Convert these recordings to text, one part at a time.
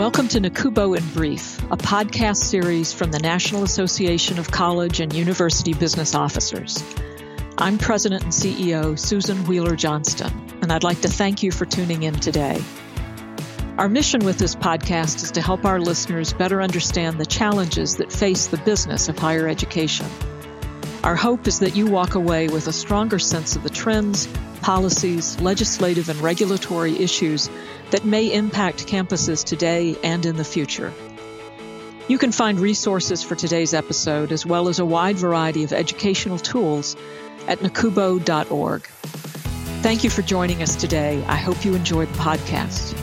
Welcome to NACUBO in Brief, a podcast series from the National Association of College and University Business Officers. I'm President and CEO Susan Whealler Johnston, and I'd like to thank you for tuning in today. Our mission with this podcast is to help our listeners better understand the challenges that face the business of higher education. Our hope is that you walk away with a stronger sense of the trends, policies, legislative, and regulatory issues that may impact campuses today and in the future. You can find resources for today's episode as well as a wide variety of educational tools at nacubo.org. Thank you for joining us today. I hope you enjoy the podcast.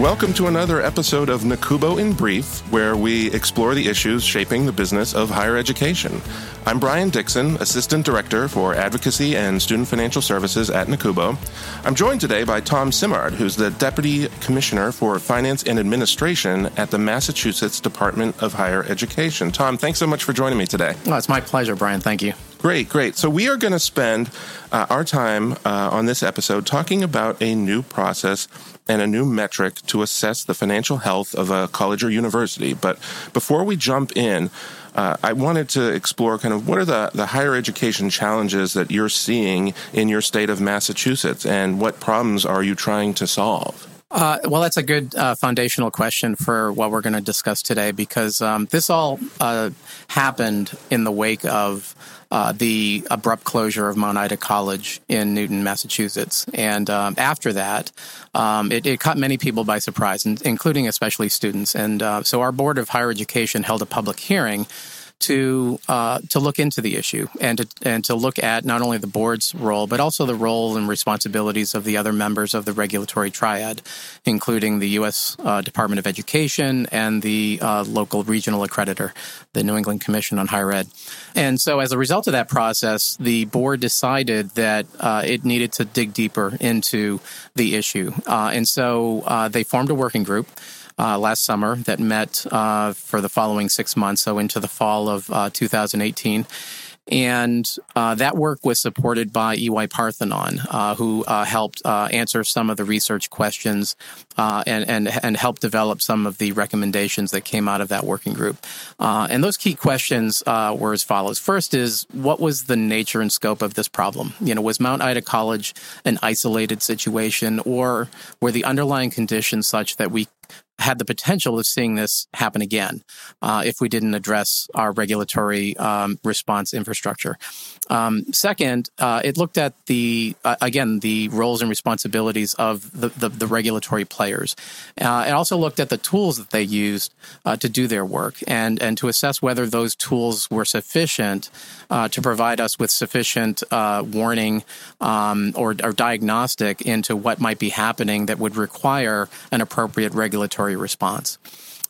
Welcome to another episode of NACUBO in Brief, where we explore the issues shaping the business of higher education. I'm Brian Dixon, Assistant Director for Advocacy and Student Financial Services at NACUBO. I'm joined today by Tom Simard, who's the Deputy Commissioner for Finance and Administration at the Massachusetts Department of Higher Education. Tom, thanks so much for joining me today. Oh, it's my pleasure, Brian. Thank you. Great, great. So we are going to spend uh, our time uh, on this episode talking about a new process and a new metric to assess the financial health of a college or university. But before we jump in, uh, I wanted to explore kind of what are the, the higher education challenges that you're seeing in your state of Massachusetts and what problems are you trying to solve? Uh, well, that's a good uh, foundational question for what we're going to discuss today because um, this all uh, happened in the wake of uh, the abrupt closure of Mount Ida College in Newton, Massachusetts. And um, after that, um, it, it, caught many people by surprise, including especially students. And uh, so our Board of Higher Education held a public hearing to uh, to look into the issue and to and to look at not only the board's role but also the role and responsibilities of the other members of the regulatory triad, including the U.S. Uh, Department of Education and the uh, local regional accreditor, the New England Commission on Higher Ed. And so, as a result of that process, the board decided that uh, it needed to dig deeper into the issue, uh, and so uh, they formed a working group uh, last summer that met uh, for the following six months, so into the fall of uh, 2018. And uh, that work was supported by EY Parthenon, uh, who uh, helped answer some of the research questions and, and, and helped develop some of the recommendations that came out of that working group. And those key questions were as follows. First is, what was the nature and scope of this problem? You know, was Mount Ida College an isolated situation, or were the underlying conditions such that we had the potential of seeing this happen again uh, if we didn't address our regulatory um, response infrastructure. Um, second, uh, it looked at the uh, again the roles and responsibilities of the, the, the regulatory players. Uh, it also looked at the tools that they used uh, to do their work and and to assess whether those tools were sufficient uh, to provide us with sufficient warning um, or, or diagnostic into what might be happening that would require an appropriate regulatory response.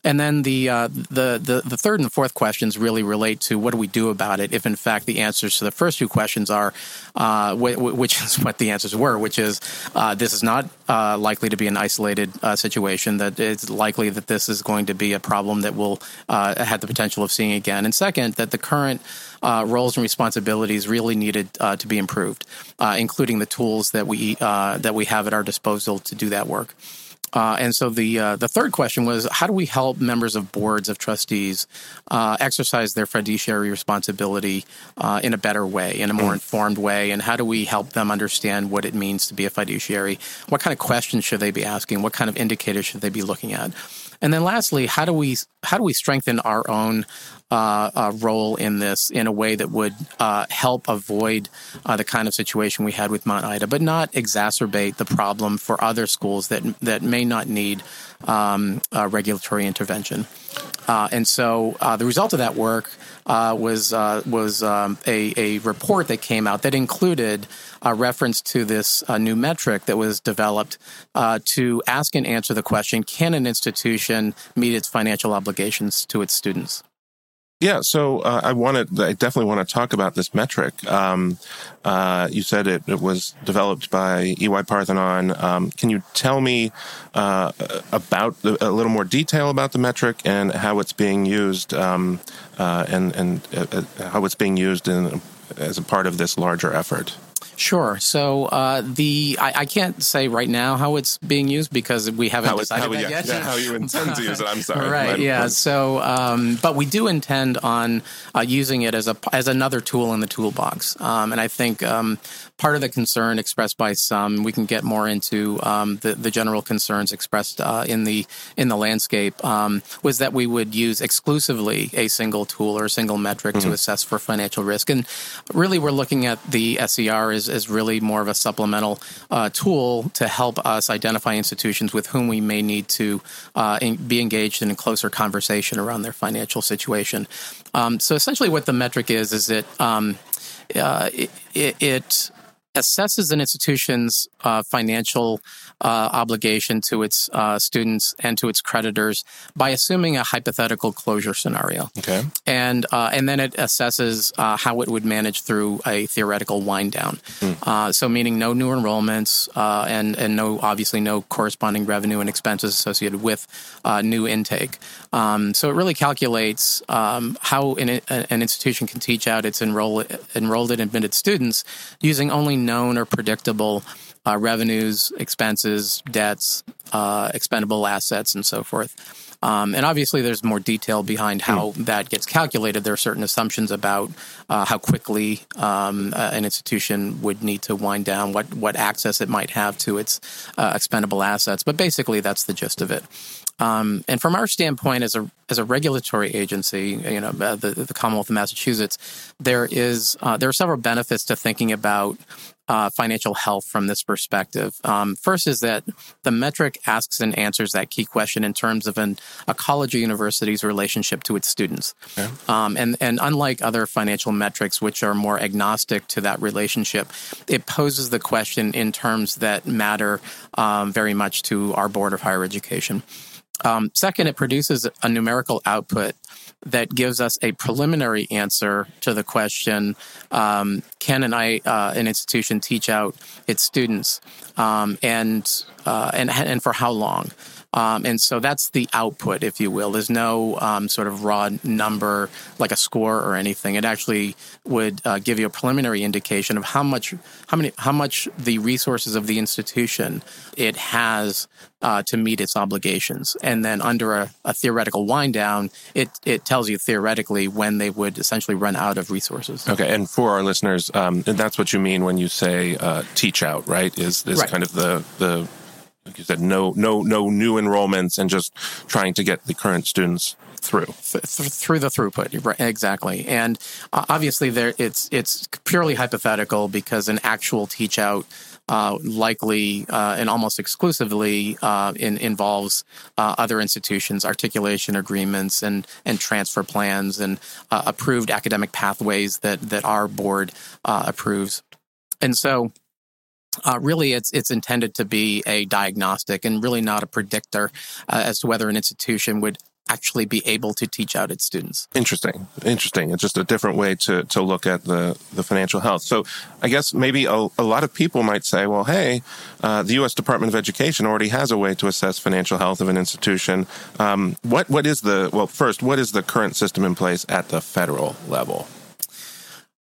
And then the, uh, the, the the third and fourth questions really relate to what do we do about it if in fact the answers to the first two questions are uh, which is what the answers were, which is uh, this is not uh, likely to be an isolated uh, situation. That it's likely that this is going to be a problem that will uh, have the potential of seeing again. And second, that the current roles and responsibilities really needed to be improved, including the tools that we that we have at our disposal to do that work. Uh, and so the uh, the third question was how do we help members of boards of trustees uh, exercise their fiduciary responsibility uh, in a better way, in a more mm. informed way, and how do we help them understand what it means to be a fiduciary? What kind of questions should they be asking? What kind of indicators should they be looking at? And then lastly, how do we how do we strengthen our own uh, uh, role in this in a way that would uh, help avoid uh, the kind of situation we had with Mount Ida, but not exacerbate the problem for other schools that that may not need um, regulatory intervention. Uh, and so uh, the result of that work was was um, a, a report that came out that included a reference to this new metric that was developed to ask and answer the question: Can an institution meet its financial obligations to its students? Yeah, so uh, I wanted, I definitely want to talk about this metric. Um, uh, you said it, it, was developed by EY Parthenon. Um, can you tell me uh, about the, a little more detail about the metric and how it's being used, um, uh, and and uh, uh, how it's being used in, as a part of this larger effort? Sure. So uh, the I, I, can't say right now how it's being used because we haven't how decided how, that yeah, yet. Yeah, how you intend to use it? I'm sorry. right. yeah. So, um, but we do intend on uh, using it as a as another tool in the toolbox, um, and I think um, part of the concern expressed by some, we can get more into um, the, the general concerns expressed uh, in the in the landscape, um, was that we would use exclusively a single tool or a single metric mm-hmm. to assess for financial risk. And really, we're looking at the SER as, as really more of a supplemental uh, tool to help us identify institutions with whom we may need to uh, in, be engaged in a closer conversation around their financial situation. Um, so essentially, what the metric is is it um, uh, it, it, assesses an institution's uh, financial uh, obligation to its uh, students and to its creditors by assuming a hypothetical closure scenario. Okay. And uh, and then it assesses uh, how it would manage through a theoretical wind down. Mm. so meaning no new enrollments and and no obviously no corresponding revenue and expenses associated with new intake. Um, so it really calculates um, how an, an, institution can teach out its enroll, enrolled and admitted students using only known or predictable uh, revenues, expenses, debts, uh, expendable assets, and so forth. Um, and obviously, there's more detail behind how mm. that gets calculated. There are certain assumptions about uh, how quickly um, uh, an institution would need to wind down, what what access it might have to its uh, expendable assets. But basically, that's the gist of it. Um, and from our standpoint, as a as a regulatory agency, you know, uh, the, the Commonwealth of Massachusetts, there is uh, there are several benefits to thinking about uh, financial health from this perspective. Um, first is that the metric asks and answers that key question in terms of an, a college or university's relationship to its students. Okay. Um, and, and unlike other financial metrics, which are more agnostic to that relationship, it poses the question in terms that matter um, very much to our Board of Higher Education. Um, second, it produces a numerical output that gives us a preliminary answer to the question: um, Can an, I, uh, an institution teach out its students, um, and uh, and and for how long? Um, and so that's the output, if you will. There's no um, sort of raw number like a score or anything. It actually would uh, give you a preliminary indication of how much, how many, how much the resources of the institution it has uh, to meet its obligations. And then under a, a, theoretical wind down, it, it tells you theoretically when they would essentially run out of resources. Okay. And for our listeners, um, and that's what you mean when you say uh, teach out, right? Is, is right. kind of the, the like you said, no, no, no new enrollments, and just trying to get the current students through Th- through the throughput exactly and uh, obviously there it's it's purely hypothetical because an actual teach out uh, likely uh, and almost exclusively uh, in, involves uh, other institutions, articulation agreements, and and transfer plans, and uh, approved academic pathways that that our board approves. And so, uh, really, it's it's intended to be a diagnostic and really not a predictor uh, as to whether an institution would actually be able to teach out its students. Interesting, interesting. It's just a different way to to look at the the financial health. So, I guess maybe a, a lot of people might say, well, hey, uh, the U.S. Department of Education already has a way to assess financial health of an institution. Um, what what is the well? First, what is the current system in place at the federal level?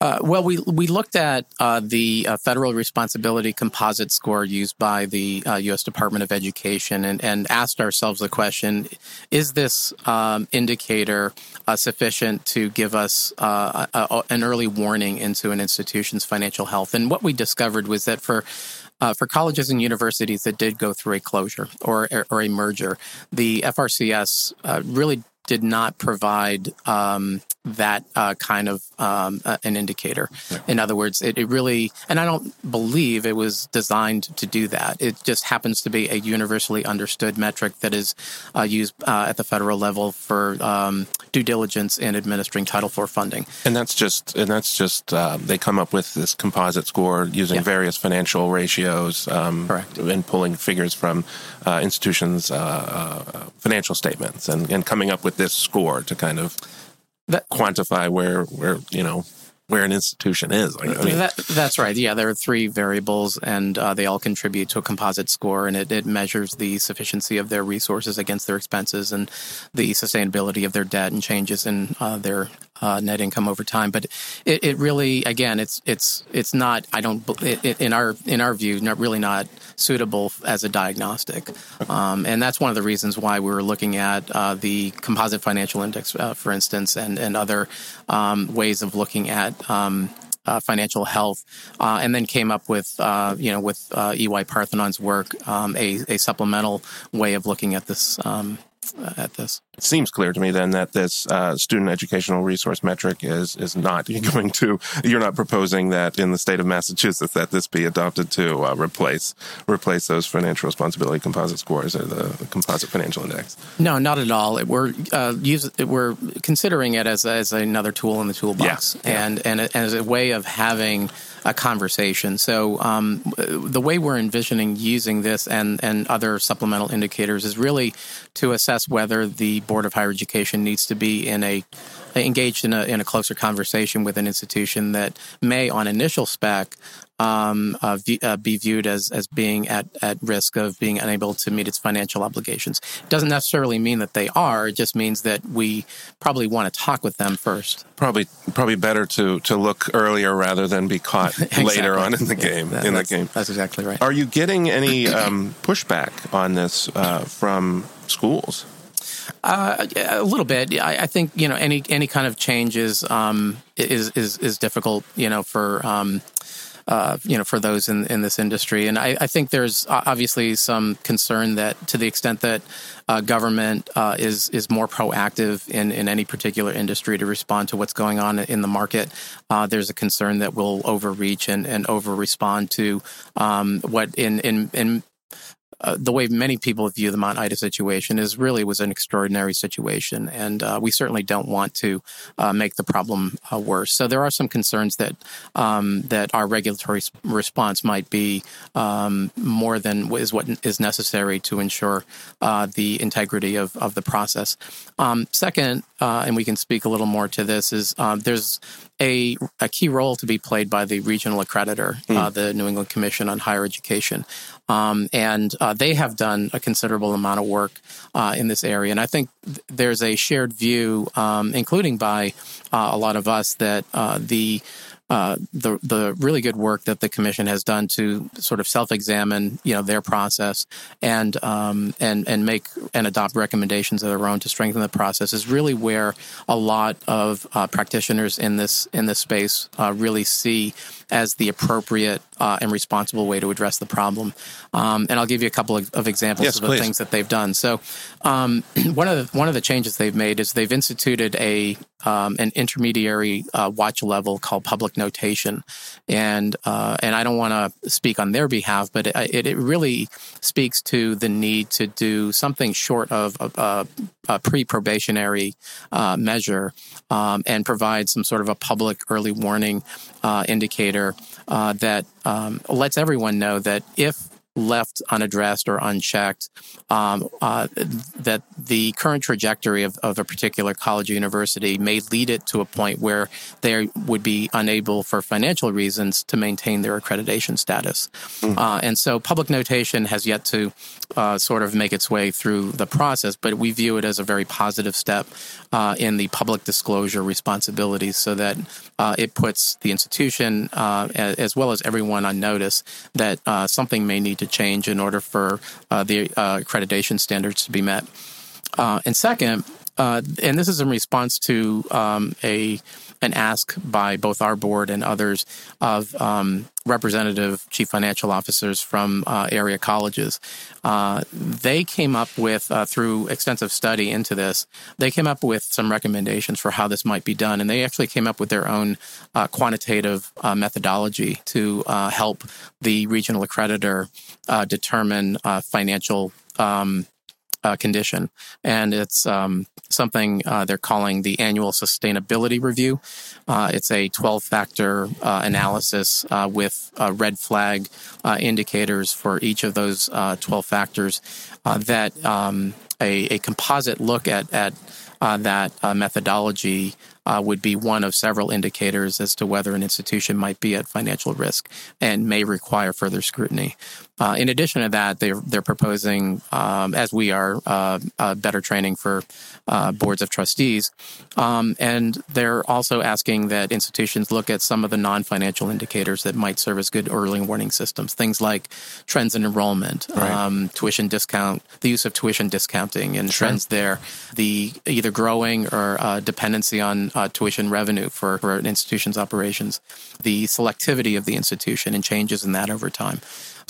Uh, well, we we looked at uh, the uh, federal responsibility composite score used by the U.S. Uh, Department of Education and, and asked ourselves the question: Is this um, indicator uh, sufficient to give us uh, a, an early warning into an institution's financial health? And what we discovered was that for uh, for colleges and universities that did go through a closure or or a merger, the FRCS uh, really did not provide um, that uh, kind of um, uh, an indicator. Yeah. In other words, it, it, really, and I don't believe it was designed to do that. It just happens to be a universally understood metric that is uh, used uh, at the federal level for um, due diligence in administering Title IV funding. And that's just, and that's just, uh, they come up with this composite score using yeah. various financial ratios, um, correct, and pulling figures from uh, institutions' financial statements, and, and coming up with this score to kind of that, quantify where where you know where an institution is. I mean, that, that's right. Yeah, there are three variables, and uh, they all contribute to a composite score, and it, it, measures the sufficiency of their resources against their expenses and the sustainability of their debt and changes in uh, their uh, net income over time. But it, it, really, again, it's it's it's not. I don't in our in our view, not really not suitable as a diagnostic, um, and that's one of the reasons why we were looking at uh, the composite financial index, uh, for instance, and and other um, ways of looking at um, uh, financial health, uh, and then came up with uh, you know with uh, EY Parthenon's work um, a, a, supplemental way of looking at this um, at this. It seems clear to me then that this uh, student educational resource metric is is not going to. You're not proposing that in the state of Massachusetts that this be adopted to uh, replace replace those financial responsibility composite scores or the composite financial index. No, not at all. We're uh, use, we're considering it as as another tool in the toolbox, yeah. and and as a way of having a conversation. So um, the way we're envisioning using this and and other supplemental indicators is really to assess whether the Board of Higher Education needs to be in a engaged in a, in a closer conversation with an institution that may, on initial spec, um, uh, uh, be viewed as as being at, at risk of being unable to meet its financial obligations. It doesn't necessarily mean that they are. It just means that we probably want to talk with them first. Probably probably better to to look earlier rather than be caught exactly. later on in the game. Yeah, in the game, that's exactly right. Are you getting any um, pushback on this uh, from schools? Uh, a little bit. I, I, think you know any any kind of change is um, is, is is difficult. You know for. Um, uh, you know, for those in, in this industry. And I, I, think there's obviously some concern that to the extent that uh, government uh, is is more proactive in, in any particular industry to respond to what's going on in the market, uh, there's a concern that we'll overreach and, and over respond to um, what in, in in uh, the way many people view the Mount Ida situation is really was an extraordinary situation, and uh, we certainly don't want to uh, make the problem uh, worse. So there are some concerns that um, that our regulatory response might be um, more than is what is necessary to ensure uh, the integrity of, of the process. Um, second, and we can speak a little more to this, is there's a, a key role to be played by the regional accreditor, mm. the New England Commission on Higher Education. Um, and uh, they have done a considerable amount of work uh, in this area. And I think th- there's a shared view, um, including by uh, a lot of us, that uh, the uh, the the really good work that the commission has done to sort of self-examine, you know, their process and um, and and make and adopt recommendations of their own to strengthen the process is really where a lot of uh, practitioners in this in this space uh, really see as the appropriate uh, and responsible way to address the problem. Um, and I'll give you a couple of, of examples yes, of the please. things that they've done. So um, one of the, one of the changes they've made is they've instituted a um, an intermediary uh, watch level called public notation, and uh, and I don't want to speak on their behalf, but it, it, really speaks to the need to do something short of a, a, a pre probationary uh, measure um, and provide some sort of a public early warning uh, indicator uh, that um, lets everyone know that if left unaddressed or unchecked, um, uh, that the current trajectory of, of, a particular college or university may lead it to a point where they would be unable, for financial reasons, to maintain their accreditation status. Mm. Uh, and so, public notation has yet to uh, sort of make its way through the process, but we view it as a very positive step uh, in the public disclosure responsibilities so that uh, it puts the institution uh, as well as everyone on notice that uh, something may need to change in order for uh, the accreditation standards to be met. and second, and this is in response to um, a an ask by both our board and others of um, representative chief financial officers from uh, area colleges. Uh, they came up with, uh, through extensive study into this, they came up with some recommendations for how this might be done. And they actually came up with their own uh, quantitative uh, methodology to uh, help the regional accreditor determine financial. Um, uh, condition, and it's um, something uh, they're calling the annual sustainability review. Uh, it's a 12 factor uh, analysis uh, with uh, red flag indicators for each of those 12 factors that um, a, a, composite look at, at that methodology would be one of several indicators as to whether an institution might be at financial risk and may require further scrutiny. Uh, in addition to that, they're they're proposing, um, as we are, uh, uh, better training for uh, boards of trustees, um, and they're also asking that institutions look at some of the non-financial indicators that might serve as good early warning systems. Things like trends in enrollment, right. um, tuition discount, the use of tuition discounting, and sure. trends there, the either growing or uh, dependency on uh, tuition revenue for, for an institution's operations, the selectivity of the institution and changes in that over time.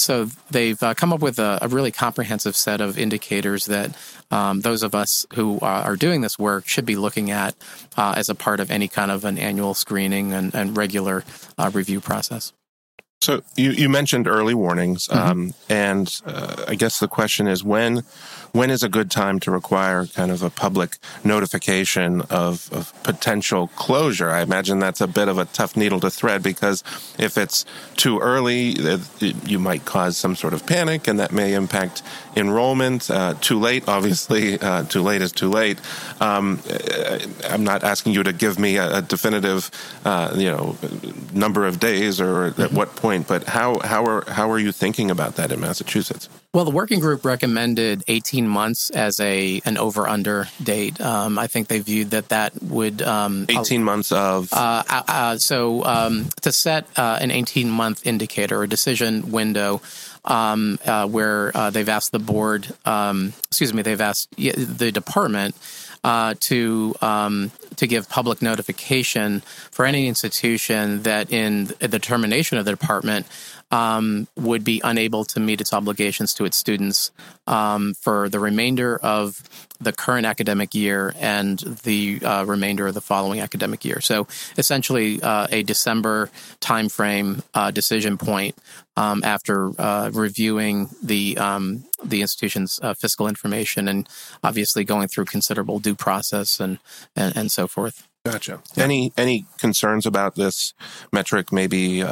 So they've uh, come up with a, a, really comprehensive set of indicators that um, those of us who are doing this work should be looking at uh, as a part of any kind of an annual screening and, and regular uh, review process. So you, you mentioned early warnings, mm-hmm. um, and uh, I guess the question is when when is a good time to require kind of a public notification of, of potential closure? I imagine that's a bit of a tough needle to thread because if it's too early, you might cause some sort of panic, and that may impact enrollment. Uh, too late, obviously, uh, too late is too late. Um, I'm not asking you to give me a, a definitive, uh, you know, number of days or at mm-hmm. what point, but how how are how are you thinking about that in Massachusetts? Well, the working group recommended 18 months as a an over under date. Um, I think they viewed that that would um, 18 months of uh, uh, uh, so um, to set uh, an 18 month indicator or decision window. Um, uh, where uh, they've asked the board, um, excuse me, they've asked the department uh, to um, to give public notification for any institution that, in the determination of the department, um, would be unable to meet its obligations to its students um, for the remainder of the current academic year and the uh, remainder of the following academic year. So essentially, uh, a December timeframe uh, decision point um, after uh, reviewing the um, the institution's uh, fiscal information and obviously going through considerable due process and and, and so forth. Gotcha. Yeah. Any any concerns about this metric? Maybe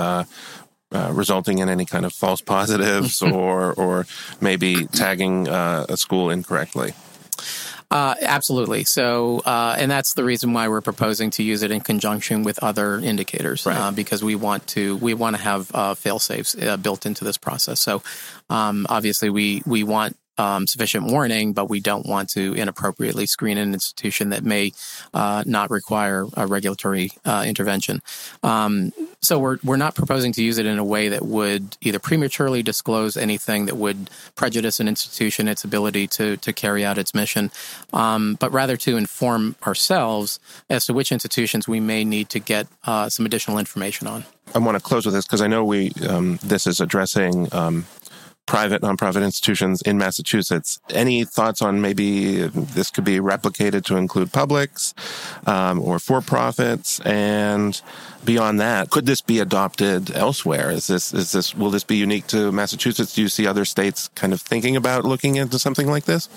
uh, resulting in any kind of false positives or or maybe tagging uh, a school incorrectly. Uh, absolutely. So, uh, and that's the reason why we're proposing to use it in conjunction with other indicators, right. uh, because we want to we want to have uh, fail safes uh, built into this process. So, um, obviously, we we want um, sufficient warning, but we don't want to inappropriately screen an institution that may uh, not require a regulatory uh, intervention. Um, so we're we're not proposing to use it in a way that would either prematurely disclose anything that would prejudice an institution its ability to to carry out its mission, um, but rather to inform ourselves as to which institutions we may need to get uh, some additional information on. I want to close with this because I know we um, this is addressing um, private nonprofit institutions in Massachusetts. Any thoughts on maybe this could be replicated to include publics um, or for profits? And beyond that, could this be adopted elsewhere? Is this is this will this be unique to Massachusetts? Do you see other states kind of thinking about looking into something like this?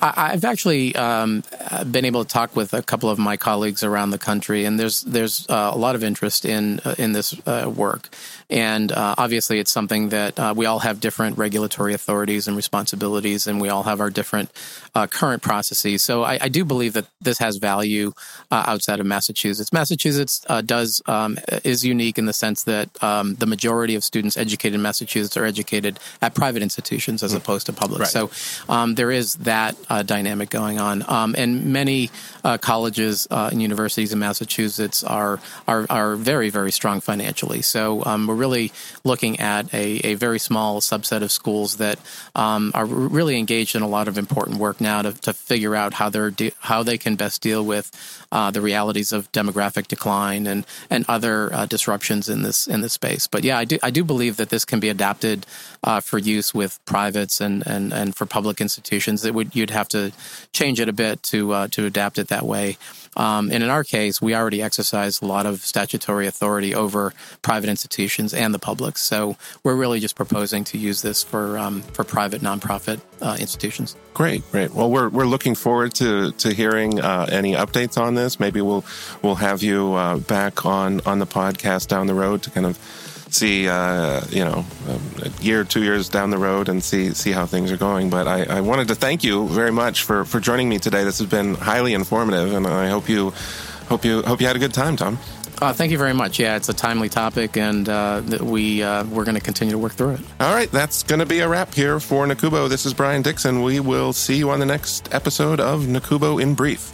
I've actually um, been able to talk with a couple of my colleagues around the country, and there's there's uh, a lot of interest in uh, in this uh, work. And uh, obviously, it's something that uh, we all have different regulatory authorities and responsibilities, and we all have our different uh, current processes. So I, I, do believe that this has value outside of Massachusetts. Massachusetts does um, is unique in the sense that um, the majority of students educated in Massachusetts are educated at private institutions as mm. opposed to public. Right. So um, there is that uh, dynamic going on, um, and many uh, colleges uh, and universities in Massachusetts are are, are very very strong financially. So um, we're really looking at a, a very small subset of schools that um, are really engaged in a lot of important work now to, to figure out how they're de- how they can best deal with uh, the realities of demographic decline and and other uh, disruptions in this in this space. But yeah, I do I do believe that this can be adapted uh, for use with privates and, and, and for public institutions. That would you'd have to change it a bit to uh, to adapt it that way. Um, and in our case, we already exercise a lot of statutory authority over private institutions and the public. So we're really just proposing to use this for um, for private nonprofit uh, institutions. Great, great. Well, we're we're looking forward to to hearing uh, any updates on this. Maybe we'll we'll have you uh, back on on the podcast down the road to kind of see, uh, you know, a year, two years down the road and see see how things are going. But I, I, wanted to thank you very much for, for joining me today. This has been highly informative, and I hope you hope you hope you had a good time, Tom. Uh, thank you very much. Yeah, it's a timely topic, and uh, we uh, we're going to continue to work through it. All right, that's going to be a wrap here for NACUBO. This is Brian Dixon. We will see you on the next episode of NACUBO in Brief.